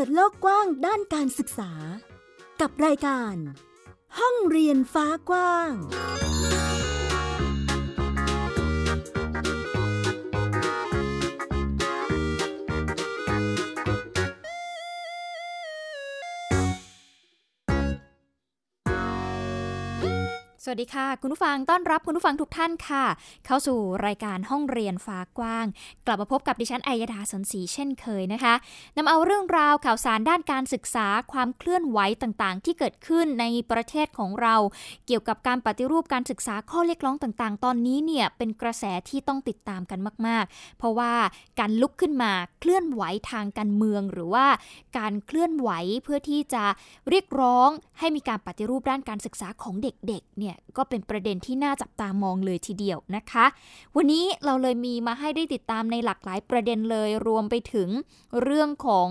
ปิดโลกกว้างด้านการศึกษา กับรายการ ห้องเรียนฟ้ากว้าง วัสดีค่ะ คุณผู้ฟังต้อนรับคุณผู้ฟังทุกท่านค่ะ เข้าสู่รายการห้องเรียนฟ้ากว้าง กลับมาพบกับดิฉันอัยดาสนศรีเช่นเคยนะคะนำเอาเรื่องราวข่าวสารด้านการศึกษาความเคลื่อนไหวต่างๆ ที่เกิดขึ้นในประเทศของเรา เกี่ยวกับการปฏิรูปการศึกษาข้อเรียกร้องต่างๆ ตอนนี้เนี่ยเป็นกระแสที่ต้องติดตามกันมาก ๆ เพราะว่าการลุกขึ้นมาเคลื่อนไหวทางการเมือง หรือว่าการเคลื่อนไหวเพื่อที่จะเรียกร้องให้มีการปฏิรูปด้านการศึกษาของเด็กๆเนี่ยก็เป็นประเด็นที่น่าจับตามองเลยทีเดียวนะคะ วันนี้เราเลยมีมาให้ได้ติดตามในหลากหลายประเด็นเลยรวมไปถึงเรื่องของ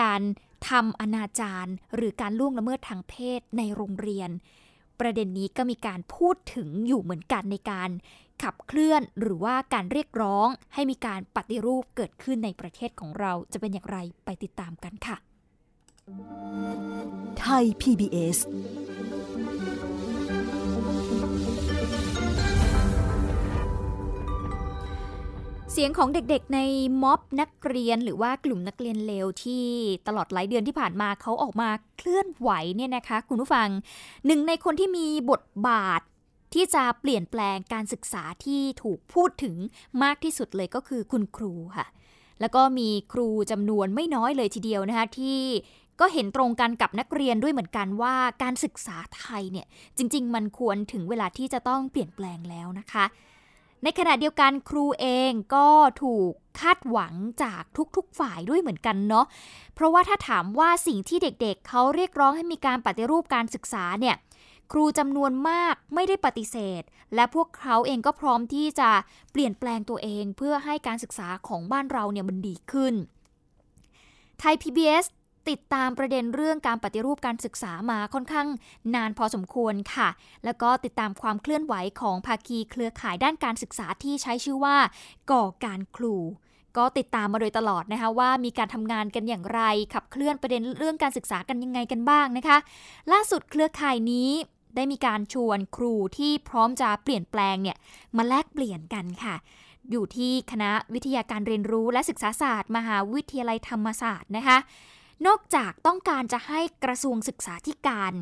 การทำอนาจารหรือการล่วงละเมิดทางเพศในโรงเรียน ประเด็นนี้ก็มีการพูดถึงอยู่เหมือนกันในการขับเคลื่อนหรือว่าการเรียกร้อง ให้มีการปฏิรูปเกิดขึ้นในประเทศของเราจะเป็นอย่างไรไปติดตามกันค่ะ ไทย PBS เสียงของเด็กๆในม็อบนักเรียนหรือว่ากลุ่มนักเรียนเลวที่ตลอดหลายเดือนที่ผ่านมาเขาออกมาเคลื่อนไหวเนี่ยนะคะ คุณผู้ฟังหนึ่งในคนที่มีบทบาทที่จะเปลี่ยนแปลงการศึกษาที่ถูกพูดถึงมากที่สุดเลยก็คือคุณครูค่ะ แล้วก็มีครูจำนวนไม่น้อยเลยทีเดียวนะคะที่ก็เห็นตรงกันกับนักเรียนด้วยเหมือนกันว่าการศึกษาไทยเนี่ยจริง ๆ มันควรถึงเวลาที่จะต้องเปลี่ยนแปลงแล้วนะคะ ในขณะเดียวกันครูเองก็ถูกคาดหวังจากทุกๆฝ่ายด้วยเหมือนกันเนาะ เพราะว่าถ้าถามว่าสิ่งที่เด็กๆเเขาเรียกร้องให้มีการปฏิรูปการศึกษาเนี่ยครูจำนวนมากไม่ได้ปฏิเสธ และพวกเขาเองก็พร้อมที่จะเปลี่ยนแปลงตัวเองเพื่อให้การศึกษาของบ้านเราเนี่ยมันดีขึ้นไทย PBS ติดตามประเด็นเรื่องการปฏิรูปการศึกษามาค่อนข้างนานพอสมควรค่ะ แล้วก็ติดตามความเคลื่อนไหวของภาคีเครือข่ายด้านการศึกษาที่ใช้ชื่อว่า ก่อการครูก็ติดตามมาโดยตลอดนะคะว่ามีการทำงานกันอย่างไร ขับเคลื่อนประเด็นเรื่องการศึกษากันยังไงกันบ้างนะคะ ล่าสุดเครือข่ายนี้ได้มีการชวนครูที่พร้อมจะเปลี่ยนแปลงเนี่ยมาแลกเปลี่ยนกันค่ะ อยู่ที่คณะวิทยาการเรียนรู้และศึกษาศาสตร์ มหาวิทยาลัยธรรมศาสตร์นะคะ นอกจากต้องการจะให้กระทรวงศึกษาธิการ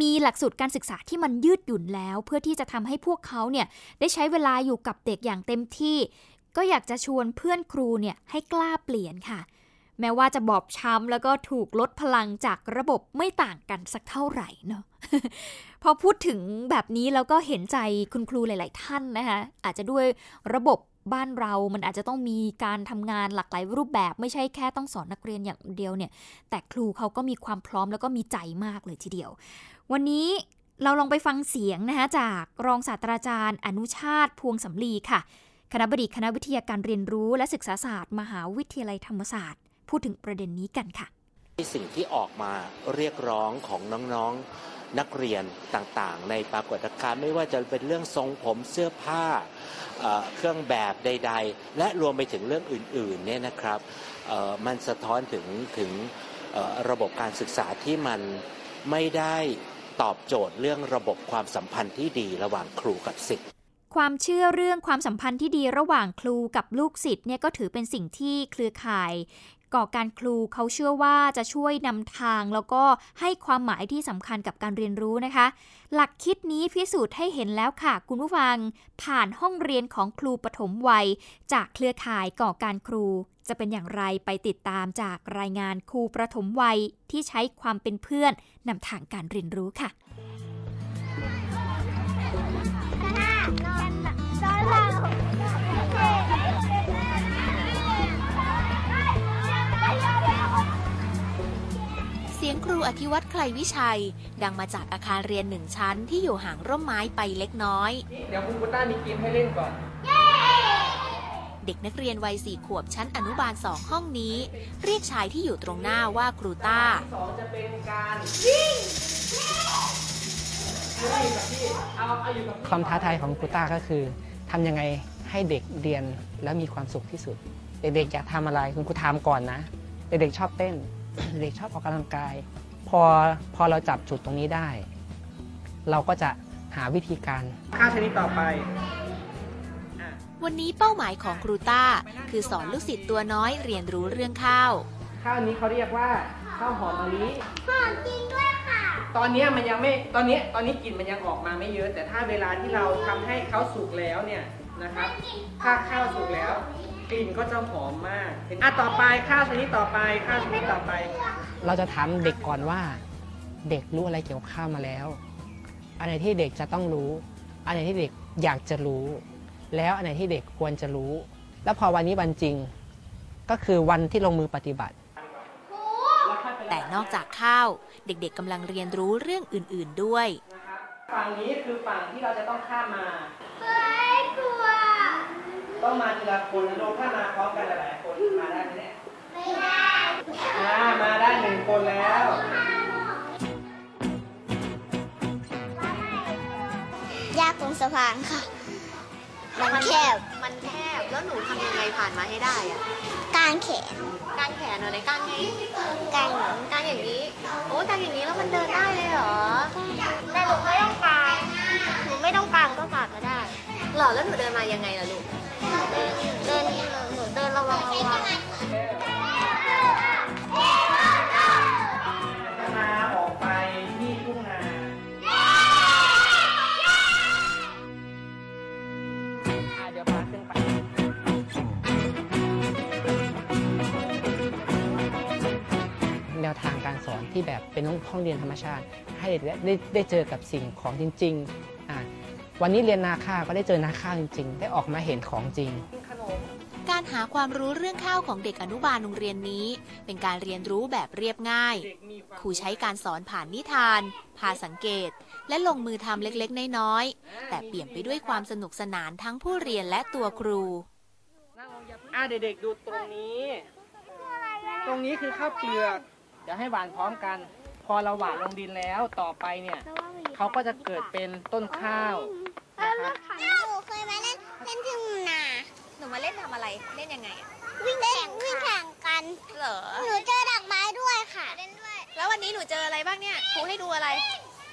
มีหลักสูตรการศึกษาที่มันยืดหยุ่นแล้ว เพื่อที่จะทำให้พวกเขาเนี่ยได้ใช้เวลาอยู่กับเด็กอย่างเต็มที่ ก็อยากจะชวนเพื่อนครูเนี่ยให้กล้าเปลี่ยนค่ะ แม้ว่าจะบอบช้ำแล้วก็ถูกลดพลังจากระบบไม่ต่างกันสักเท่าไหร่เนาะพอพูดถึงแบบนี้แล้วก็เห็นใจคุณครูหลาย ๆ ท่านนะคะอาจจะด้วยระบบ บ้านเรามันอาจจะต้องมีการทำงานหลากหลายรูปแบบ ไม่ใช่แค่ต้องสอนนักเรียนอย่างเดียวเนี่ย แต่ครูเขาก็มีความพร้อมแล้วก็มีใจมากเลยทีเดียว วันนี้เราลองไปฟังเสียงนะคะจากรองศาสตราจารย์ อนุชาติพวงสำลีค่ะ คณะบดีคณะวิทยาการเรียนรู้และศึกษาศาสตร์ มหาวิทยาลัยธรรมศาสตร์ พูดถึงประเด็นนี้กันค่ะ สิ่งที่ออกมาเรียกร้องของน้องๆ นักเรียนต่างๆ ในปรากฏการณ์ไม่ว่าจะเป็นเรื่องทรงผมเสื้อผ้าเครื่องแบบใด ๆ และรวมไปถึงเรื่องอื่นๆเนี่ยนะครับมันสะท้อนถึงถึงระบบการศึกษาที่มันไม่ได้ตอบโจทย์เรื่องระบบความสัมพันธ์ที่ดีระหว่างครูกับศิษย์ความเชื่อเรื่องความสัมพันธ์ที่ดีระหว่างครูกับลูกศิษย์เนี่ยก็ถือเป็นสิ่งที่เครือข่าย ก่อการครูเขาเชื่อว่าจะช่วยนำทาง แล้วก็ให้ความหมายที่สำคัญกับการเรียนรู้นะคะ หลักคิดนี้พิสูจน์ให้เห็นแล้วค่ะ คุณผู้ฟัง ผ่านห้องเรียนของครูปฐมวัย จากเครือข่ายก่อการครู จะเป็นอย่างไรไปติดตามจากรายงานครูประถมวัยที่ใช้ความเป็นเพื่อนนำทางการเรียนรู้ค่ะ ครูอธิวัตรไคลวิชัย ดังมาจากอาคารเรียนหนึ่งชั้นที่อยู่ห่างร่มไม้ไปเล็กน้อย เดี๋ยวคุณกุต้ามีเกมให้เล่นก่อน เด็กนักเรียนวัยสี่ขวบชั้นอนุบาลสองห้องนี้ เรียกชายที่อยู่ตรงหน้าว่าครูต้า สองจะเป็นการวิ่งความท้าทายของครูต้าก็คือทำยังไงให้เด็กเรียนแล้วมีความสุขที่สุด เด็กๆอยากทำอะไรคุณครูทำก่อนนะ เด็กๆชอบเต้น เด็กชอบออกกำลังกาย พอพอเราจับจุดตรงนี้ได้ เราก็จะหาวิธีการข้าวชนิดต่อไป วันนี้เป้าหมายของครูต้า คือสอนลูกศิษย์ตัวน้อยเรียนรู้เรื่องข้าว ข้าวนี้เขาเรียกว่าข้าวหอมมะลิหอมจริงด้วยค่ะ ตอนเนี้ยมันยังไม่ตอนนี้ตอนนี้กลิ่นมันยังออกมาไม่เยอะ แต่ถ้าเวลาที่เราทำให้เขาสุกแล้วเนี่ยนะครับ ถ้าข้าวสุกแล้ว กลิ่นก็จะหอมมากเห็นอะต่อไปข้าวชนิดต่อไปข้าวชนิดต่อไป เราจะถามเด็กก่อนว่า เด็กรู้อะไรเกี่ยวกับข้าวมาแล้วอันไหนที่เด็กจะต้องรู้อันไหนที่เด็กอยากจะรู้ แล้วอันไหนที่เด็กควรจะรู้ แล้วพอวันนี้วันจริง ก็คือวันที่ลงมือปฏิบัติ แต่นอกจากข้าวเด็กๆกำลังเรียนรู้เรื่องอื่นๆด้วยนะครับฝั่งนี้คือฝั่งที่เราจะต้องข้ามมา ต้องมาทีละคนนะลูกถ้ามาพร้อมกันหลายๆคนมาได้ไหมเนี่ยไม่ได้มามาได้หนึ่งคนแล้วยากตรงสะพานค่ะ มันแคบ มันแคบ แล้วหนูทำยังไงผ่านมาให้ได้อะกางแขน กางแขนอะไรกางไงกางกางอย่างนี้ โอ้กางอย่างนี้แล้วมันเดินได้เลยเหรอแต่หนูไม่ต้องกางหนูไม่ต้องกางก็ผ่านมาได้เหรอแล้วหนูเดินมายังไงล่ะลูก เดินหนูเดินระวังระวังจะมาออกไปที่ทุ่งนา อะเดี๋ยวพาขึ้นไป แนวทางการสอนที่แบบเป็นห้องเรียนธรรมชาติ ให้เด็กได้ได้ได้เจอกับสิ่งของจริง ๆ วันนี้เรียนนาข้าวก็ได้เจอนาข้าวจริง ๆ ได้ออกมาเห็นของจริง การหาความรู้เรื่องข้าวของเด็กอนุบาลโรงเรียนนี้ เป็นการเรียนรู้แบบเรียบง่ายครูใช้การสอนผ่านนิทาน พาสังเกต และลงมือทำเล็กๆ น้อยๆ แต่เปี่ยมไปด้วยความสนุกสนานทั้งผู้เรียนและตัวครูอะเด็กๆดูตรงนี้ ตรงนี้คือข้าวเปลือกเดี๋ยวให้หวานพร้อมกัน พอเราหวานลงดินแล้วต่อไปเนี่ยเขาก็จะเกิดเป็นต้นข้าวนะครับ หนูเคยมาเล่นเล่นที่ทุ่งนาหนูมาเล่นทำอะไร เล่นยังไงอะวิ่งแข่งวิ่งแข่งกัน เหรอ หนูเจอดอกไม้ด้วยค่ะ เล่นด้วย แล้ววันนี้หนูเจออะไรบ้างเนี่ยครูให้ดูอะไร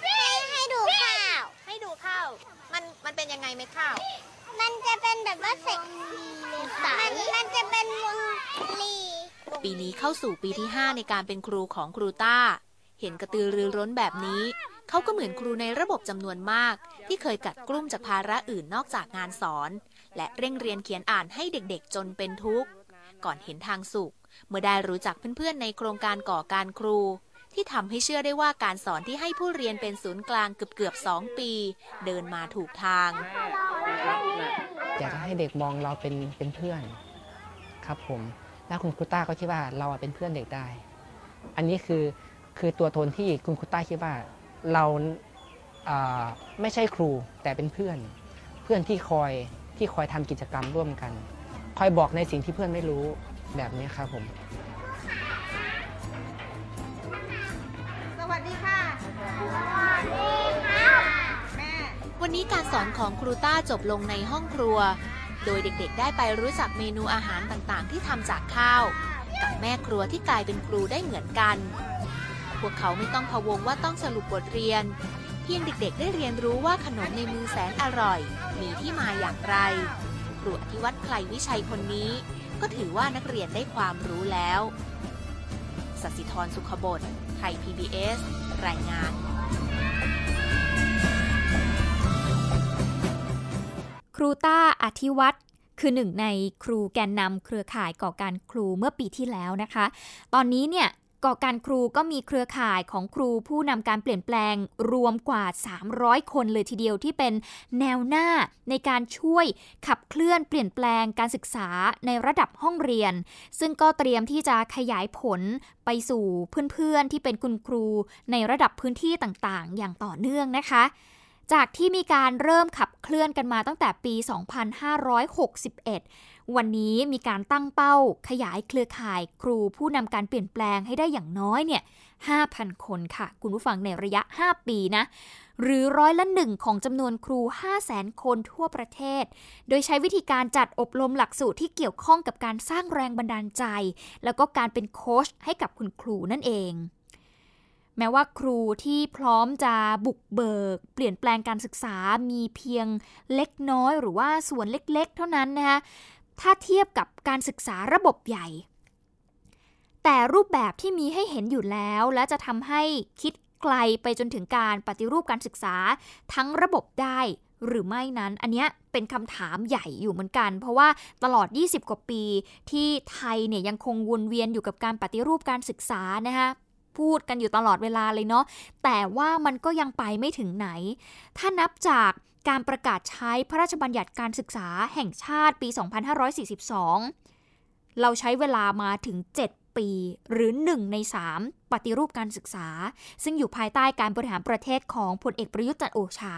ให้ให้ดูข้าว ให้ดูข้าว มันมันเป็นยังไงเม็ดข้าว มันจะเป็นแบบว่าเสกมันมันจะเป็นวงลีปีนี้เข้าสู่ปีที่ 5 ในการเป็นครูของครูต้า เห็นกระตือรือร้นแบบนี้ เขาก็เหมือนครูในระบบจำนวนมาก ที่เคยกัดกลุ้มจากภาระอื่นนอกจากงานสอน และเร่งเรียนเขียนอ่านให้เด็กๆ จนเป็นทุกข์ ก่อนเห็นทางสุข เมื่อได้รู้จักเพื่อนๆ ในโครงการก่อการครู ที่ทำให้เชื่อได้ว่าการสอนที่ให้ผู้เรียนเป็นศูนย์กลางเกือบๆสองปี เดินมาถูกทางอยากจะให้เด็กมองเราเป็นเป็นเพื่อนครับผมแล้วคุณครูต้าก็คิดว่าเราเป็นเพื่อนเด็กได้ อันนี้คือคือตัวตนที่คุณครูต้าคิดว่า เราอ่าไม่ใช่ครูแต่เป็นเพื่อน เพื่อนที่คอยที่คอยทำกิจกรรมร่วมกัน คอยบอกในสิ่งที่เพื่อนไม่รู้แบบนี้ครับผมสวัสดีค่ะวันนี้การสอนของครูต้าจบลงในห้องครัว โดยเด็กๆ ได้ไปรู้จักเมนูอาหารต่างๆ ที่ทำจากข้าว กับแม่ครัวที่กลายเป็นครูได้เหมือนกัน พวกเขาไม่ต้องพะวงว่าต้องสรุปบทเรียน เพียงเด็กๆ ได้เรียนรู้ว่าขนมในมือแสนอร่อย มีที่มาอย่างไรครูอธิวัตรไพลวิชัยคนนี้ ก็ถือว่านักเรียนได้ความรู้แล้วสัสิธรสุขบดไทย PBS รายงานครูต้าอธิวัตรคือหนึ่งในครูแกนนำเครือข่ายก่อการครูเมื่อปีที่แล้วนะคะ ตอนนี้เนี่ย ก่อการครูก็มีเครือข่ายของครูผู้นำการเปลี่ยนแปลงรวมกว่า 300 คนเลยทีเดียวที่เป็นแนวหน้าในการช่วยขับเคลื่อนเปลี่ยนแปลงการศึกษาในระดับห้องเรียน ซึ่งก็เตรียมที่จะขยายผลไปสู่เพื่อนๆที่เป็นคุณครูในระดับพื้นที่ต่างๆ อย่างต่อเนื่องนะคะ จากที่มีการเริ่มขับเคลื่อนกันมาตั้งแต่ปี 2561 วันนี้มีการตั้งเป้าขยายเครือข่ายครูผู้นำการเปลี่ยนแปลงให้ได้อย่างน้อยเนี่ย 5,000 คนค่ะ คุณผู้ฟังในระยะ 5 ปีนะ หรือร้อยละหนึ่งของจำนวนครู 500,000 คนทั่วประเทศ โดยใช้วิธีการจัดอบรมหลักสูตรที่เกี่ยวข้องกับการสร้างแรงบันดาลใจ แล้วก็การเป็นโค้ชให้กับคุณครูนั่นเอง แม้ว่าครูที่พร้อมจะบุกเบิก เปลี่ยนแปลงการศึกษามีเพียงเล็กน้อยหรือว่าส่วนเล็กๆ เท่านั้นนะคะถ้าเทียบกับการศึกษาระบบใหญ่ แต่รูปแบบที่มีให้เห็นอยู่แล้ว และจะทำให้คิดไกลไปจนถึงการปฏิรูปการศึกษาทั้งระบบได้หรือไม่นั้น อันนี้เป็นคำถามใหญ่อยู่เหมือนกัน เพราะว่าตลอด 20 กว่าปี ที่ไทยเนี่ยยังคงวนเวียนอยู่กับการปฏิรูปการศึกษานะคะ พูดกันอยู่ตลอดเวลาเลยเนาะแต่ว่ามันก็ยังไปไม่ถึงไหน ถ้านับจากการประกาศใช้พระราชบัญญัติการศึกษาแห่งชาติปี 2542 เราใช้เวลามาถึง 7 ปีหรือ 1 ใน 3 ปฏิรูปการศึกษา ซึ่งอยู่ภายใต้การบริหารประเทศของพลเอกประยุทธ์จันโอชา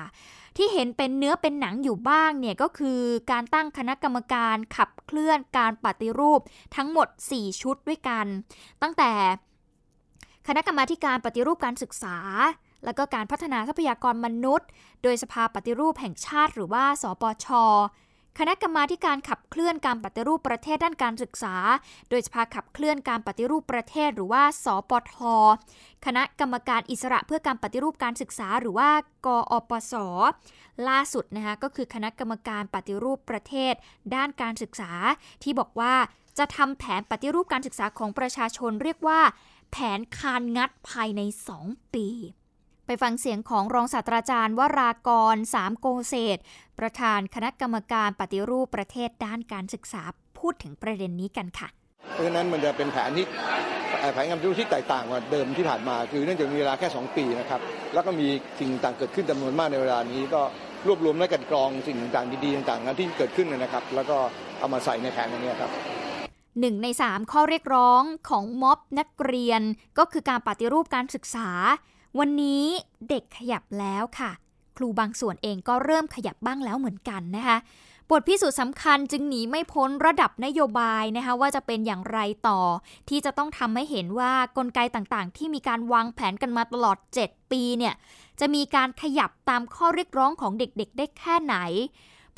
ที่เห็นเป็นเนื้อเป็นหนังอยู่บ้างเนี่ยก็คือการตั้งคณะกรรมการขับเคลื่อนการปฏิรูปทั้งหมด 4 ชุดด้วยกัน ตั้งแต่ คณะกรรมาการปฏิรูปการศึกษา และก็การพัฒนาทรัพยากรมนุษย์ โดยสภาปฏิรูปแห่งชาติหรือว่า สปช คณะกรรมาการขับเคลื่อนการปฏิรูปประเทศด้านการศึกษา โดยสภาขับเคลื่อนการปฏิรูปประเทศหรือว่า สปท คณะกรรมการอิสระเพื่อการปฏิรูปการศึกษา หรือว่า กอปส ล่าสุดนะคะก็คือคณะกรรมการปฏิรูปประเทศ ด้านการศึกษา ที่บอกว่าจะทำแผนปฏิรูปการศึกษาของประชาชนเรียกว่า แผนคานงัดภายใน 2 ปี ไปฟังเสียงของรองศาสตราจารย์วรากรสามโกเศษประธานคณะกรรมการปฏิรูปประเทศด้านการศึกษาพูดถึงประเด็นนี้กันค่ะ เพราะฉะนั้นมันจะเป็นแผนที่แผนการปฏิรูปที่แตกต่างกว่าเดิมที่ผ่านมา คือเนื่องจากมีเวลาแค่ 2 ปีนะครับแล้วก็มีสิ่งต่างเกิดขึ้นจำนวนมากในเวลานี้ก็รวบรวมและกันกรองสิ่งต่างดีๆต่างๆที่เกิดขึ้นนะครับ แล้วก็เอามาใส่ในแผนนี้ครับ หนึ่งในสามข้อเรียกร้องของม็อบนักเรียน ก็คือการปฏิรูปการศึกษา วันนี้เด็กขยับแล้วค่ะ ครูบางส่วนเองก็เริ่มขยับบ้างแล้วเหมือนกันนะคะบทพิสูจน์สำคัญจึงหนีไม่พ้นระดับนโยบายนะคะว่าจะเป็นอย่างไรต่อ ที่จะต้องทำให้เห็นว่ากลไกต่างๆ ที่มีการวางแผนกันมาตลอด 7 ปีเนี่ยจะมีการขยับตามข้อเรียกร้องของเด็กๆ ได้แค่ไหน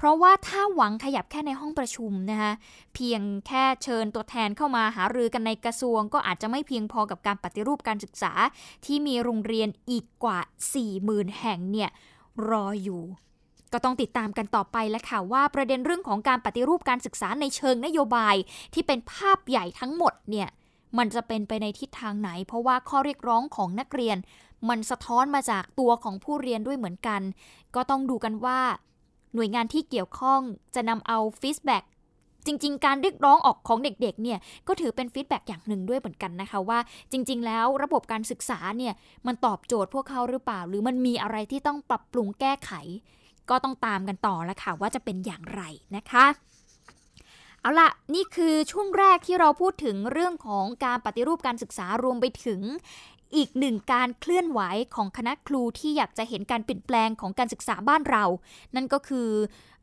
เพราะว่าถ้าหวังขยับแค่ในห้องประชุมนะคะเพียงแค่เชิญตัวแทนเข้ามาหารือกันในกระทรวง ก็อาจจะไม่เพียงพอกับการปฏิรูปการศึกษา ที่มีโรงเรียนอีกกว่า 40,000 แห่งเนี่ยรออยู่ก็ต้องติดตามกันต่อไปแล้วค่ะว่าประเด็นเรื่องของการปฏิรูปการศึกษาในเชิงนโยบาย ที่เป็นภาพใหญ่ทั้งหมดเนี่ยมันจะเป็นไปในทิศทางไหน เพราะว่าข้อเรียกร้องของนักเรียน มันสะท้อนมาจากตัวของผู้เรียนด้วยเหมือนกัน ก็ต้องดูกันว่า หน่วยงานที่เกี่ยวข้องจะนำเอาฟีดแบ็กจริง ๆ การเรียกร้องออกของเด็กๆเนี่ยก็ถือเป็นฟีดแบ็กอย่างหนึ่งด้วยเหมือนกันนะคะว่า จริง ๆ แล้วระบบการศึกษาเนี่ยมันตอบโจทย์พวกเขาหรือเปล่า หรือมันมีอะไรที่ต้องปรับปรุงแก้ไข ก็ต้องตามกันต่อแล้วค่ะว่าจะเป็นอย่างไรนะคะ เอาละนี่คือช่วงแรกที่เราพูดถึงเรื่องของการปฏิรูปการศึกษารวมไปถึงอีกหนึ่งการเคลื่อนไหวของคณะครูที่อยากจะเห็นการเปลี่ยนแปลงของการศึกษาบ้านเรา นั่นก็คือ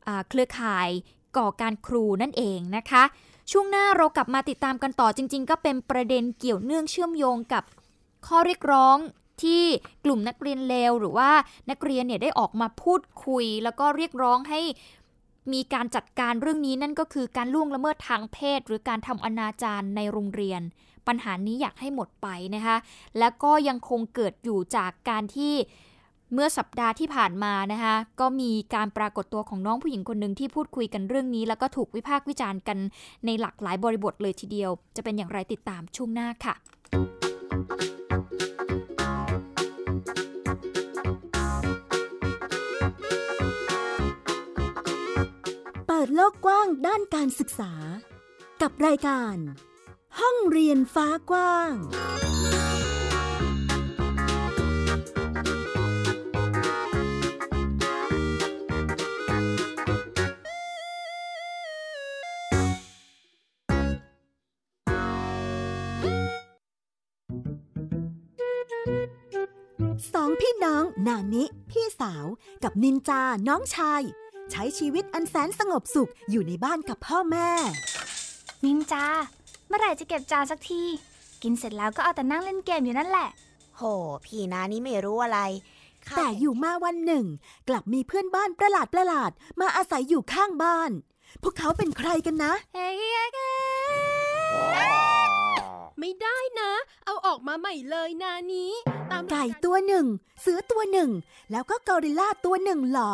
อเครือข่ายก่อการครูนั่นเองนะคะ ช่วงหน้าเรากลับมาติดตามกันต่อจริง ๆ ก็เป็นประเด็นเกี่ยวเนื่องเชื่อมโยงกับข้อเรียกร้องที่กลุ่มนักเรียนเลวหรือว่านักเรียนเนี่ยได้ออกมาพูดคุย แล้วก็เรียกร้องให้ มีการจัดการเรื่องนี้นั่นก็คือการล่วงละเมิดทางเพศ หรือการทำอนาจารในโรงเรียน ปัญหานี้อยากให้หมดไปนะคะ และก็ยังคงเกิดอยู่จากการที่เมื่อสัปดาห์ที่ผ่านมานะคะก็มีการปรากฏตัวของน้องผู้หญิงคนหนึ่งที่พูดคุยกันเรื่องนี้ แล้วก็ถูกวิพากษ์วิจารณ์กันในหลากหลายบริบทเลยทีเดียว จะเป็นอย่างไรติดตามช่วงหน้าค่ะ ปิดโลกกว้างด้านการศึกษา กับรายการ ห้องเรียนฟ้ากว้าง สองพี่น้องนานิ พี่สาวกับนินจาน้องชาย ใช้ชีวิตอันแสนสงบสุขอยู่ในบ้านกับพ่อแม่ นินจา เมื่อไหร่จะเก็บจานสักที กินเสร็จแล้วก็เอาแต่นั่งเล่นเกมอยู่นั่นแหละ โห พี่นานี่ไม่รู้อะไร แต่อยู่มาวันหนึ่ง กลับมีเพื่อนบ้านประหลาดประหลาดมาอาศัยอยู่ข้างบ้าน พวกเขาเป็นใครกันนะไม่ได้นะ เอาออกมาใหม่เลยนานี้ ตามไก่ตัวหนึ่ง เสือตัวหนึ่ง แล้วก็กอริลลาตัวหนึ่งเหรอ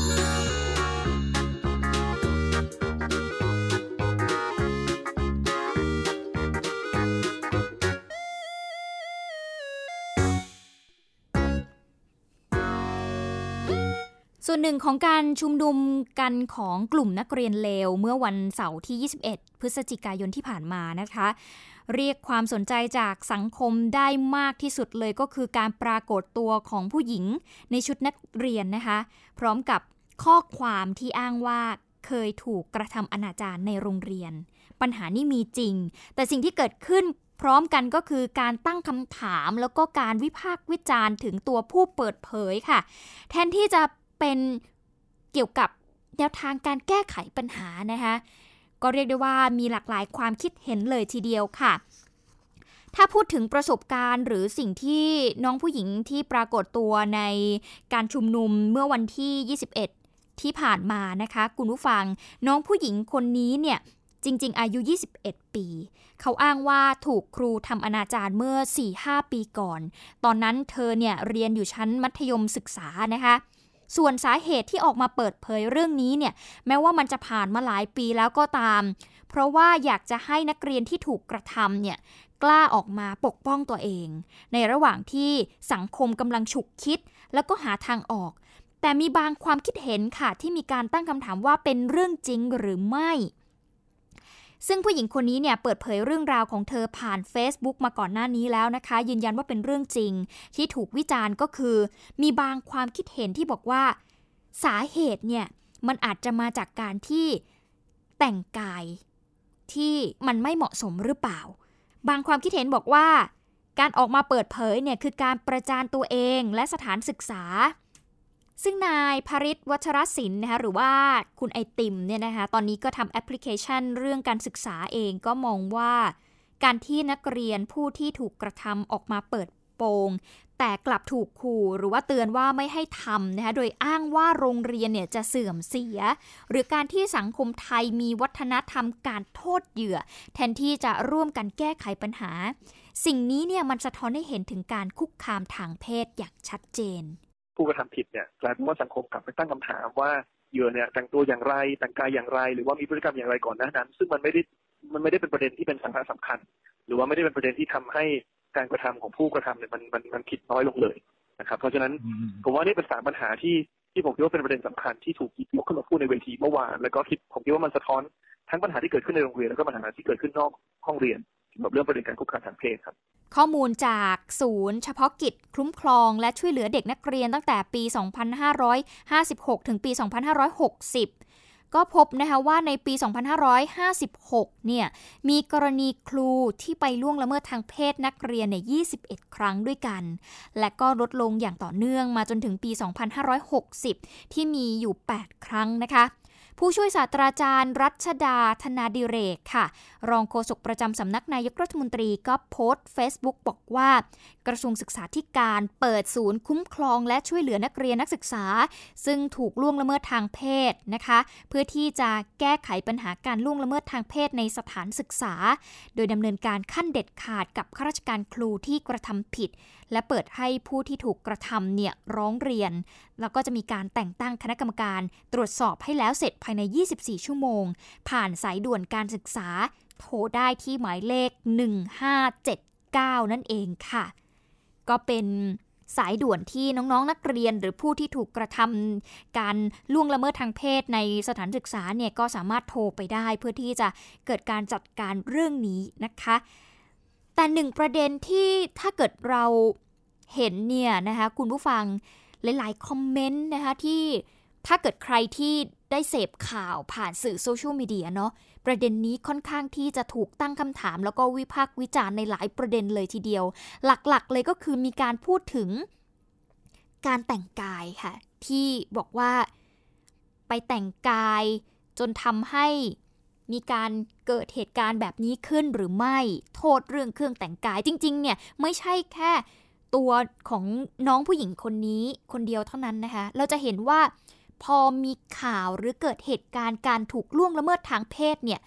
ส่วนหนึ่งของการชุมนุมกันของกลุ่มนักเรียนเลว เมื่อวันเสาร์ที่ 21 พฤศจิกายนที่ผ่านมานะคะ เรียกความสนใจจากสังคมได้มากที่สุดเลยก็คือการปรากฏตัวของผู้หญิงในชุดนักเรียนนะคะ พร้อมกับข้อความที่อ้างว่าเคยถูกกระทำอนาจารในโรงเรียน ปัญหานี้มีจริง แต่สิ่งที่เกิดขึ้นพร้อมกันก็คือการตั้งคำถามแล้วก็การวิพากษ์วิจารณ์ถึงตัวผู้เปิดเผยค่ะ แทนที่จะ เป็นเกี่ยวกับแนวทางการแก้ไขปัญหานะคะก็เรียกได้ว่ามีหลากหลายความคิดเห็นเลยทีเดียวค่ะ ถ้าพูดถึงประสบการณ์หรือสิ่งที่น้องผู้หญิงที่ปรากฏตัวในการชุมนุมเมื่อวันที่ 21 ที่ผ่านมานะคะคุณผู้ฟังน้องผู้หญิงคนนี้เนี่ยจริง ๆ อายุ 21 ปี เขาอ้างว่าถูกครูทำอนาจารเมื่อ 4-5 ปีก่อน ตอนนั้นเธอเนี่ยเรียนอยู่ชั้นมัธยมศึกษานะคะ ส่วนสาเหตุที่ออกมาเปิดเผยเรื่องนี้เนี่ยแม้ว่ามันจะผ่านมาหลายปีแล้วก็ตาม เพราะว่าอยากจะให้นักเรียนที่ถูกกระทำเนี่ยกล้าออกมาปกป้องตัวเอง ในระหว่างที่สังคมกำลังฉุกคิด แล้วก็หาทางออก แต่มีบางความคิดเห็นค่ะที่มีการตั้งคำถามว่าเป็นเรื่องจริงหรือไม่ ซึ่งผู้หญิงคนนี้เนี่ยเปิดเผยเรื่องราวของเธอผ่าน Facebook มาก่อนหน้านี้แล้วนะคะ ยืนยันว่าเป็นเรื่องจริง ที่ถูกวิจารณ์ก็คือ มีบางความคิดเห็นที่บอกว่า สาเหตุเนี่ยมันอาจจะมาจากการที่แต่งกายที่มันไม่เหมาะสมหรือเปล่า บางความคิดเห็นบอกว่า การออกมาเปิดเผยเนี่ยคือการประจานตัวเองและสถานศึกษา ซึ่งนายภริศวัชรศิลป์นะคะหรือว่าคุณไอติมเนี่ยนะคะตอนนี้ก็ทำแอปพลิเคชันเรื่องการศึกษาเองก็มองว่า การที่นักเรียนผู้ที่ถูกกระทำออกมาเปิดโปง แต่กลับถูกขู่หรือว่าเตือนว่าไม่ให้ทำนะคะโดยอ้างว่าโรงเรียนเนี่ยจะเสื่อมเสีย หรือการที่สังคมไทยมีวัฒนธรรมการโทษเหยื่อ แทนที่จะร่วมกันแก้ไขปัญหา สิ่งนี้เนี่ยมันสะท้อนให้เห็นถึงการคุกคามทางเพศอย่างชัดเจน ผู้กระทำผิดเนี่ยกลายเป็นว่าสังคมกลับไปตั้งคำถามว่าเหยื่อเนี่ยแต่งตัวอย่างไรแต่งกายอย่างไร หรือว่ามีพฤติกรรมอย่างไรก่อนหน้านั้น ซึ่งมันไม่ได้มันไม่ได้เป็นประเด็นที่เป็นสาระสำคัญ หรือว่าไม่ได้เป็นประเด็นที่ทำให้การกระทำของผู้กระทำเนี่ยมันมันมันผิดน้อยลงเลยนะครับ เพราะฉะนั้นผมว่านี่เป็นสามปัญหาที่ที่ผมคิดว่าเป็นประเด็นสำคัญที่ถูกหยิบยกขึ้นมาพูดในเวทีเมื่อวานแล้วก็คิดผมคิดว่ามันสะท้อนทั้งปัญหาที่เกิดขึ้นในโรงเรียนแล้วก็ปัญหาที่เกิดขึ้นนอกห้องเรียน เกี่ยวกับเรื่องประเด็นการคุกคามทางเพศครับ ข้อมูลจากศูนย์เฉพาะกิจคุ้มครองและช่วยเหลือเด็กนักเรียนตั้งแต่ปี 2556 ถึงปี 2560 ก็พบนะคะว่าในปี 2556 เนี่ย มีกรณีครูที่ไปล่วงละเมิดทางเพศนักเรียนใน 21 ครั้งด้วยกัน และก็ลดลงอย่างต่อเนื่องมาจนถึงปี 2560 ที่มีอยู่ 8 ครั้งนะคะ ผู้ช่วยศาสตราจารย์ รัชดาธนาดิเรกค่ะ รองโฆษกประจำสำนักนายกรัฐมนตรีก็โพสต์ Facebook บอกว่ากระทรวงศึกษาธิการเปิดศูนย์คุ้มครองและช่วยเหลือนักเรียนนักศึกษา ซึ่งถูกล่วงละเมิดทางเพศนะคะ เพื่อที่จะแก้ไขปัญหาการล่วงละเมิดทางเพศในสถานศึกษา โดยดำเนินการขั้นเด็ดขาดกับข้าราชการครูที่กระทำผิด และเปิดให้ผู้ที่ถูกกระทำเนี่ยร้องเรียน แล้วก็จะมีการแต่งตั้งคณะกรรมการตรวจสอบให้แล้วเสร็จภายใน 24 ชั่วโมง ผ่านสายด่วนการศึกษา โทรได้ที่หมายเลข 1579 นั่นเองค่ะ ก็เป็นสายด่วนที่น้องๆนนักเรียนหรือผู้ที่ถูกกระทำการล่วงละเมิดทางเพศในสถานศึกษาเนี่ยก็สามารถโทรไปได้เพื่อที่จะเกิดการจัดการเรื่องนี้นะคะ แต่หนึ่งประเด็นที่ถ้าเกิดเราเห็นเนี่ยนะคะคุณผู้ฟังหลายๆคอมเมนต์นะคะที่ถ้าเกิดใครที่ได้เสพข่าวผ่านสื่อโซเชียลมีเดียเนาะ ประเด็นนี้ค่อนข้างที่จะถูกตั้งคำถาม แล้วก็วิพากษ์วิจารณ์ในหลายประเด็นเลยทีเดียว หลักๆ เลยก็คือมีการพูดถึงการแต่งกายค่ะ ที่บอกว่าไปแต่งกายจนทำให้มีการเกิดเหตุการณ์แบบนี้ขึ้นหรือไม่โทษเรื่องเครื่องแต่งกายจริง ๆ เนี่ย ไม่ใช่แค่ตัวของน้องผู้หญิงคนนี้คนเดียวเท่านั้นนะคะ เราจะเห็นว่า พอมีข่าวหรือเกิดเหตุการณ์การถูกล่วงละเมิดทางเพศเนี่ย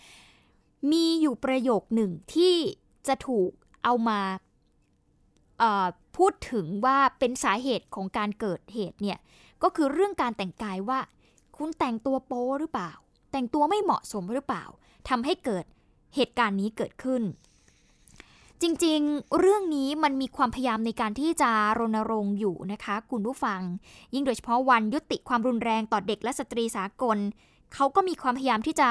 มีอยู่ประโยคหนึ่งที่จะถูกเอามาพูดถึงว่าเป็นสาเหตุของการเกิดเหตุเนี่ยก็คือเรื่องการแต่งกายว่า คุณแต่งตัวโป๊หรือเปล่า แต่งตัวไม่เหมาะสมหรือเปล่าทำให้เกิดเหตุการณ์นี้เกิดขึ้น จริงๆ เรื่องนี้มันมีความพยายามในการที่จะรณรงค์อยู่นะคะ คุณผู้ฟัง ยิ่งโดยเฉพาะวันยุติความรุนแรงต่อเด็กและสตรีสากล เขาก็มีความพยายามที่จะ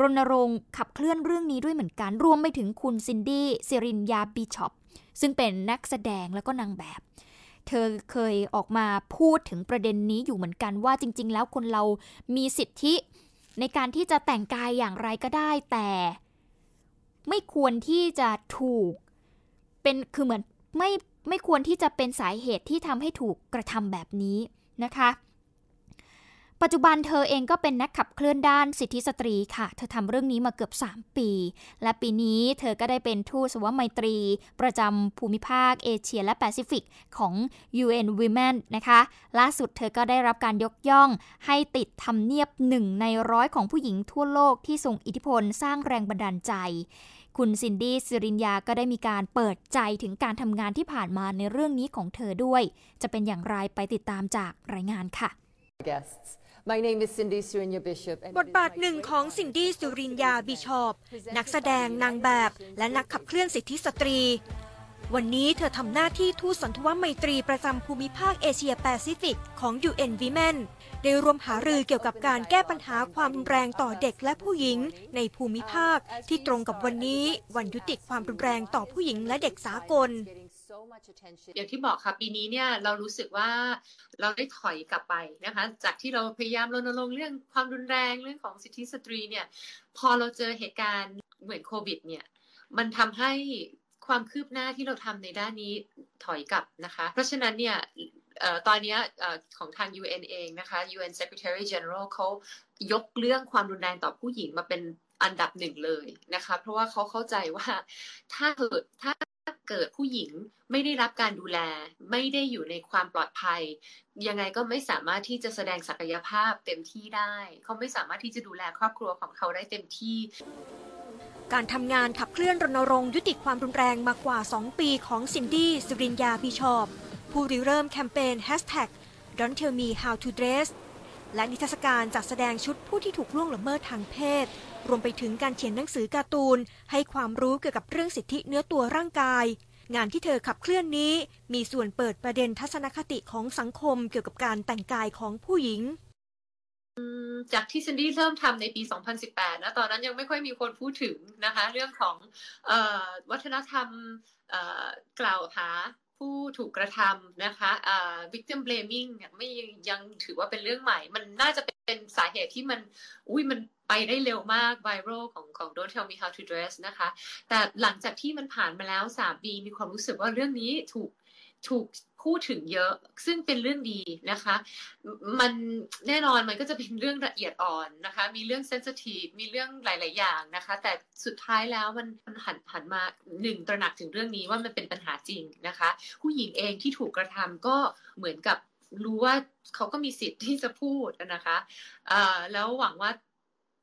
รณรงค์ขับเคลื่อนเรื่องนี้ด้วยเหมือนกัน รวมไปถึงคุณซินดี้ซิรินยาบิชอปซึ่งเป็นนักแสดงแล้วก็นางแบบ เธอเคยออกมาพูดถึงประเด็นนี้อยู่เหมือนกันว่าจริง ๆ แล้วคนเรามีสิทธิในการที่จะแต่งกายอย่างไรก็ได้แต่ ไม่ควรที่จะถูก เป็นคือเหมือนไม่ไม่ควรที่จะเป็นสาเหตุที่ทำให้ถูกกระทำแบบนี้นะคะ ปัจจุบันเธอเองก็เป็นนักขับเคลื่อนด้านสิทธิสตรีค่ะ เธอทำเรื่องนี้มาเกือบ 3 ปี และปีนี้เธอก็ได้เป็นทูตสันถวไมตรี ประจำภูมิภาคเอเชียและแปซิฟิกของ UN Women นะคะ ล่าสุดเธอก็ได้รับการยกย่องให้ติดทำเนียบหนึ่งในร้อยของผู้หญิงทั่วโลกที่ทรงอิทธิพลสร้างแรงบันดาลใจ คุณซินดี้สิรินยาก็ได้มีการเปิดใจถึงการทำงานที่ผ่านมาในเรื่องนี้ของเธอด้วย จะเป็นอย่างไรไปติดตามจากรายงานค่ะ guests My name is Cindy Sirinya Bishop บทบาทหนึ่งของซินดี้สิรินยาบิชอพนักแสดงนางแบบ และนักขับเคลื่อนสิทธิสตรี วันนี้เธอทำหน้าที่ทูตสันถวไมตรีประจำภูมิภาคเอเชียแปซิฟิกของ UN Women ได้ร่วมหารือเกี่ยวกับการแก้ปัญหาความรุนแรงต่อเด็กและผู้หญิงในภูมิภาคที่ตรงกับวันนี้วันยุติความรุนแรงต่อผู้หญิงและเด็กสากล อย่างที่บอกค่ะปีนี้เนี่ยเรารู้สึกว่าเราได้ถอยกลับไปนะคะ จากที่เราพยายามรณรงค์เรื่องความรุนแรงเรื่องของสิทธิสตรีเนี่ย พอเราเจอเหตุการณ์เหมือนโควิด เนี่ย มันทำให้ความคืบหน้าที่เราทำในด้านนี้ถอยกลับนะคะ เพราะฉะนั้นเนี่ยตอนนี้ของทาง UN เองนะคะ UN Secretary General เขายกเรื่องความรุนแรงต่อผู้หญิงมาเป็นอันดับหนึ่งเลยนะคะ เพราะว่าเขาเข้าใจว่าถ้าเกิดถ้า เกิดผู้หญิงไม่ได้รับการดูแล ไม่ได้อยู่ในความปลอดภัย ยังไงก็ไม่สามารถที่จะแสดงศักยภาพเต็มที่ได้ เขาไม่สามารถที่จะดูแลครอบครัวของเขาได้เต็มที่ การทำงานขับเคลื่อนรณรงค์ยุติความรุนแรงมากว่า 2 ปีของซินดี้สุรินยาบิชอบ ผู้ริเริ่มแคมเปญ Hashtag Don't Tell Me How to Dress และนิทรรศการจัดแสดงชุดผู้ที่ถูกล่วงละเมิดทางเพศ รวมไปถึงการเขียนหนังสือการ์ตูน ให้ความรู้เกี่ยวกับเรื่องสิทธิเนื้อตัวร่างกาย งานที่เธอขับเคลื่อนนี้ มีส่วนเปิดประเด็นทัศนคติของสังคมเกี่ยวกับการแต่งกายของผู้หญิงจากที่ซินดี้เริ่มทำในปี 2018 นะ ตอนนั้นยังไม่ค่อยมีคนพูดถึงนะคะ เรื่องของออวัฒนธรรมกล่าวหาผู้ถูกกระทำนะคะอ่า victim blaming ไม่ยังถือว่าเป็นเรื่องใหม่ มันน่าจะเป็นสาเหตุที่มัน อุ้ยมัน ไปได้เร็วมากไวรัลของของ Don't Tell Me How to Dress นะคะ แต่หลังจากที่มันผ่านมาแล้ว 3 ปีมีความรู้สึกว่าเรื่องนี้ถูกถูกพูดถึงเยอะซึ่งเป็นเรื่องดีนะคะ มันแน่นอนมันก็จะเป็นเรื่องละเอียดอ่อนนะคะ มีเรื่องเซนซิทีฟมีเรื่องหลาย ๆ อย่างนะคะ แต่สุดท้ายแล้วมันมันหันหันมาหนึ่งตระหนักถึงเรื่องนี้ว่ามันเป็นปัญหาจริงนะคะ ผู้หญิงเองที่ถูกกระทำก็เหมือนกับรู้ว่าเขาก็มีสิทธิ์ที่จะพูดนะคะแล้วหวังว่า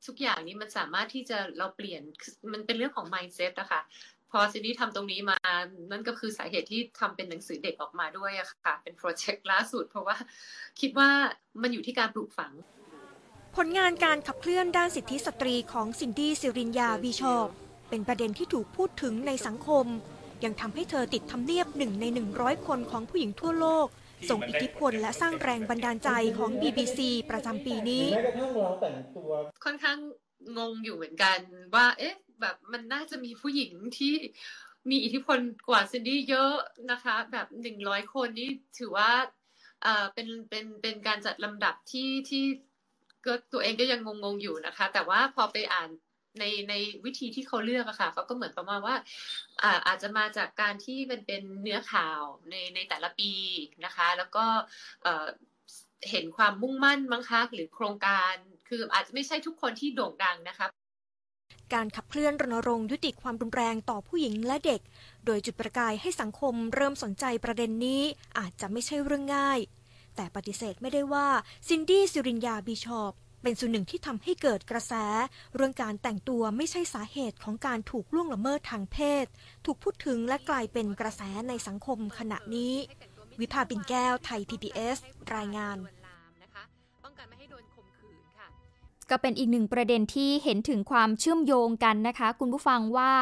ทุกอย่างนี้มันสามารถที่จะเราเปลี่ยนมันเป็นเรื่องของ mindset นะคะพอซินดี้ทำตรงนี้มานั่นก็คือสาเหตุที่ทำเป็นหนังสือเด็กออกมาด้วยอะค่ะ เป็น project ล่าสุด เพราะว่าคิดว่ามันอยู่ที่การปลูกฝัง ผลงานการขับเคลื่อนด้านสิทธิสตรีของซินดี้สิรินยาบิชอพ เป็นประเด็นที่ถูกพูดถึงในสังคม ยังทำให้เธอติดทำเนียบหนึ่งใน 100 คนของผู้หญิงทั่วโลก ส่งอิทธิพลและสร้างแรงบันดาลใจของ BBC ประจำปีนี้ ค่อนข้างงงอยู่เหมือนกัน ว่า เอ๊ะ แบบมันน่าจะมีผู้หญิงที่มีอิทธิพลกว่าซินดี้เยอะนะคะ แบบหนึ่งร้อยคนนี่ถือว่าเอ่อเป็นเป็นเป็นการจัดลำดับที่ที่ก็ตัวเองก็ยังงงๆอยู่นะคะ แต่ว่าพอไปอ่าน ในในวิธีที่เขาเลือกอะค่ะเขาก็เหมือนประมาณว่าอาอาจจะมาจากการที่มันเป็นเนื้อข่าวในในแต่ละปีนะคะ แล้วก็เห็นความมุ่งมั่นมั้งคะหรือโครงการคืออาจจะไม่ใช่ทุกคนที่โด่งดังนะคะการขับเคลื่อนรณรงค์ยุติความรุนแรงต่อผู้หญิงและเด็ก โดยจุดประกายให้สังคมเริ่มสนใจประเด็นนี้อาจจะไม่ใช่เรื่องง่าย แต่ปฏิเสธไม่ได้ว่าซินดี้ซิรินยาบีชอป เป็นส่วนหนึ่งที่ทำให้เกิดกระแส เรื่องการแต่งตัวไม่ใช่สาเหตุของการถูกล่วงละเมิดทางเพศ ถูกพูดถึงและกลายเป็นกระแสในสังคมขณะนี้ วิภาบินแก้วไทย PBS รายงานก็เป็นอีกหนึ่งประเด็นที่เห็นถึงความเชื่อมโยงกันนะคะ คุณผู้ฟังว่า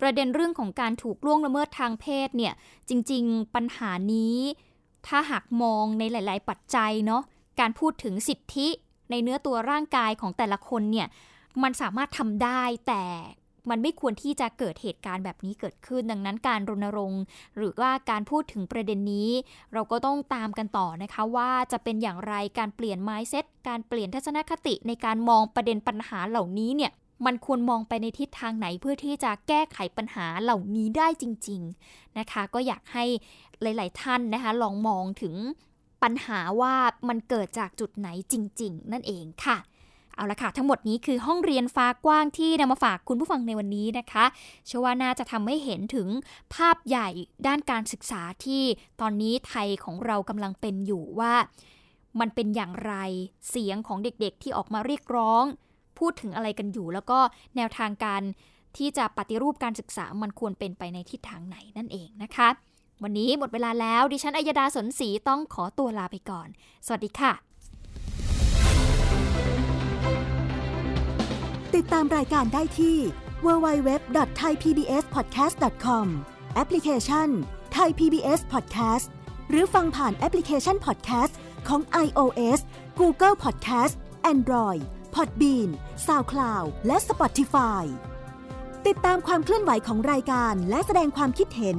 ประเด็นเรื่องของการถูกล่วงละเมิดทางเพศเนี่ยจริง ๆ ปัญหานี้ ถ้าหากมองในหลาย ๆ ปัจจัยเนาะการพูดถึงสิทธิ ในเนื้อตัวร่างกายของแต่ละคนเนี่ยมันสามารถทำได้แต่มันไม่ควรที่จะเกิดเหตุการณ์แบบนี้เกิดขึ้น ดังนั้นการรณรงค์ หรือว่าการพูดถึงประเด็นนี้ เราก็ต้องตามกันต่อนะคะว่าจะเป็นอย่างไรการเปลี่ยนไมซ์เซตการเปลี่ยนทัศนคติในการมองประเด็นปัญหาเหล่านี้เนี่ยมันควรมองไปในทิศทางไหนเพื่อที่จะแก้ไขปัญหาเหล่านี้ได้จริง ๆนะคะ ก็อยากให้หลาย ๆ ท่านนะคะ ลองมองถึง ปัญหาว่ามันเกิดจากจุดไหนจริง ๆ นั่นเองค่ะ เอาละค่ะ ทั้งหมดนี้คือห้องเรียนฟ้ากว้างที่นำมาฝากคุณผู้ฟังในวันนี้นะคะเชื่อว่าน่าจะทำให้เห็นถึงภาพใหญ่ด้านการศึกษาที่ตอนนี้ไทยของเรากำลังเป็นอยู่ว่ามันเป็นอย่างไรเสียงของเด็กๆที่ออกมาเรียกร้อง พูดถึงอะไรกันอยู่ แล้วก็แนวทางการที่จะปฏิรูปการศึกษามันควรเป็นไปในทิศทางไหนนั่นเองนะคะ วันนี้หมดเวลาแล้ว ดิฉันอัยดาสนศรีต้องขอตัวลาไปก่อน สวัสดีค่ะ ติดตามรายการได้ที่ www.thaipbspodcast.com แอปพลิเคชัน Thai PBS Podcast หรือฟังผ่านแอปพลิเคชัน Podcast ของ iOS Google Podcast Android Podbean SoundCloud และ Spotify ติดตามความเคลื่อนไหวของรายการและแสดงความคิดเห็น